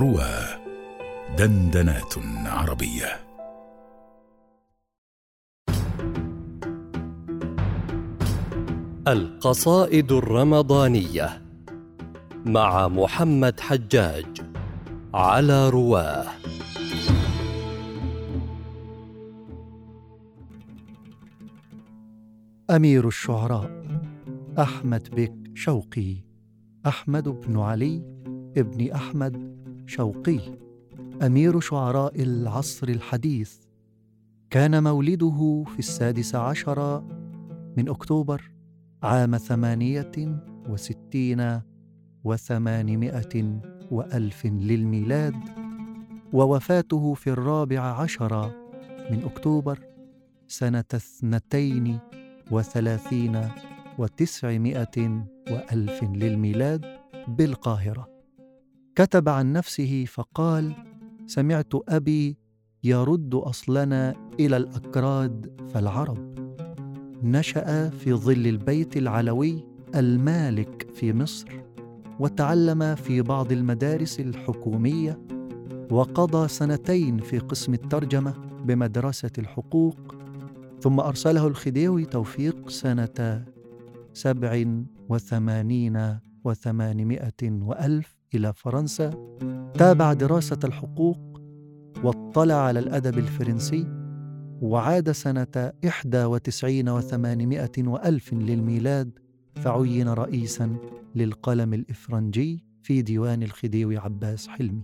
روى دندنات عربية. القصائد الرمضانية مع محمد حجاج على رواه. أمير الشعراء أحمد بك شوقي أحمد بن علي ابن أحمد شوقي أمير شعراء العصر الحديث. كان مولده في السادس عشر من أكتوبر عام ثمانية وستين وثمانمائة وألف للميلاد ووفاته في الرابع عشر من أكتوبر سنة اثنتين وثلاثين وتسعمائة وألف للميلاد بالقاهرة. كتب عن نفسه فقال سمعت أبي يرد أصلنا إلى الأكراد فالعرب. نشأ في ظل البيت العلوي المالك في مصر وتعلم في بعض المدارس الحكومية وقضى سنتين في قسم الترجمة بمدرسة الحقوق ثم أرسله الخديوي توفيق سنة سبع وثمانين وثمانمائة وألف إلى فرنسا تابع دراسة الحقوق واطلع على الأدب الفرنسي وعاد سنة إحدى وتسعين وثمانمائة وألف للميلاد فعين رئيسا للقلم الإفرنجي في ديوان الخديوي عباس حلمي.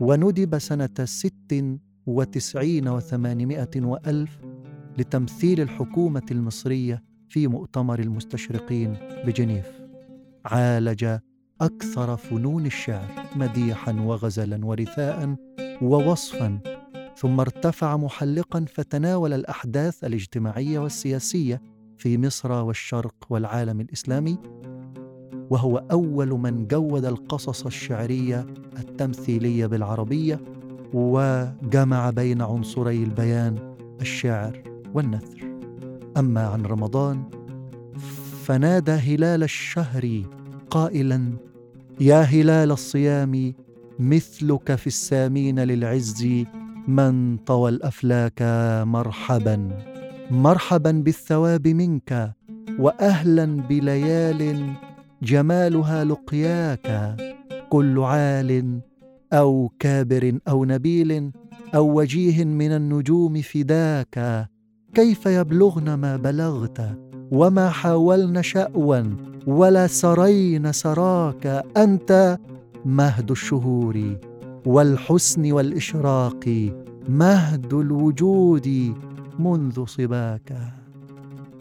وندب سنة ست وتسعين وثمانمائة وألف لتمثيل الحكومة المصرية في مؤتمر المستشرقين بجنيف. عالج أكثر فنون الشعر مديحا وغزلا ورثاء ووصفا. ثم ارتفع محلقا فتناول الأحداث الاجتماعية والسياسية في مصر والشرق والعالم الإسلامي وهو أول من جود القصص الشعرية التمثيلية بالعربية وجمع بين عنصري البيان الشعر والنثر. أما عن رمضان فنادى هلال الشهر قائلا يا هلال الصيام مثلك في السامين للعز من طوى الأفلاك مرحبا. مرحبا بالثواب منك واهلا بليال جمالها لقياك. كل عال أو كابر أو نبيل أو وجيه من النجوم فداك. كيف يبلغن ما بلغت وما حاولن شاوا؟ ولا سرين سراك أنت مهد الشهور والحسن والإشراق مهد الوجود منذ صباك.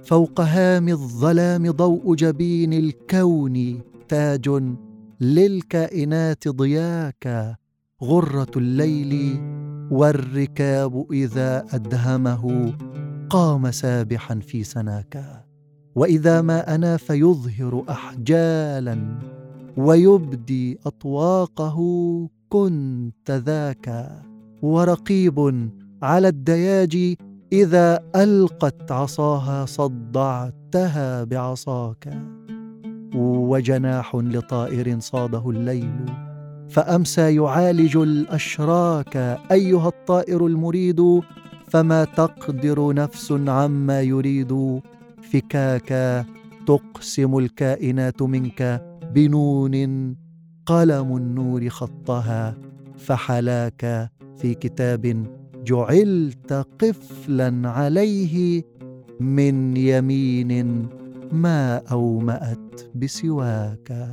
فوق هام الظلام ضوء جبين الكون تاج للكائنات ضياك. غرة الليل والركاب إذا أدهمه قام سابحا في سناك. وإذا ما اناف يظهر احجالا ويبدي أطواقه كنت ذاك ورقيب على الدياج إذا ألقت عصاها صدعتها بعصاك. وجناح لطائر صاده الليل فأمسى يعالج الأشراك أيها الطائر المريد فما تقدر نفس عما يريد فكاك تقسم الكائنات منك بنون قلم النور خطها فحلاك في كتاب جعلت قفلا عليه من يمين ما أومأت بسواك.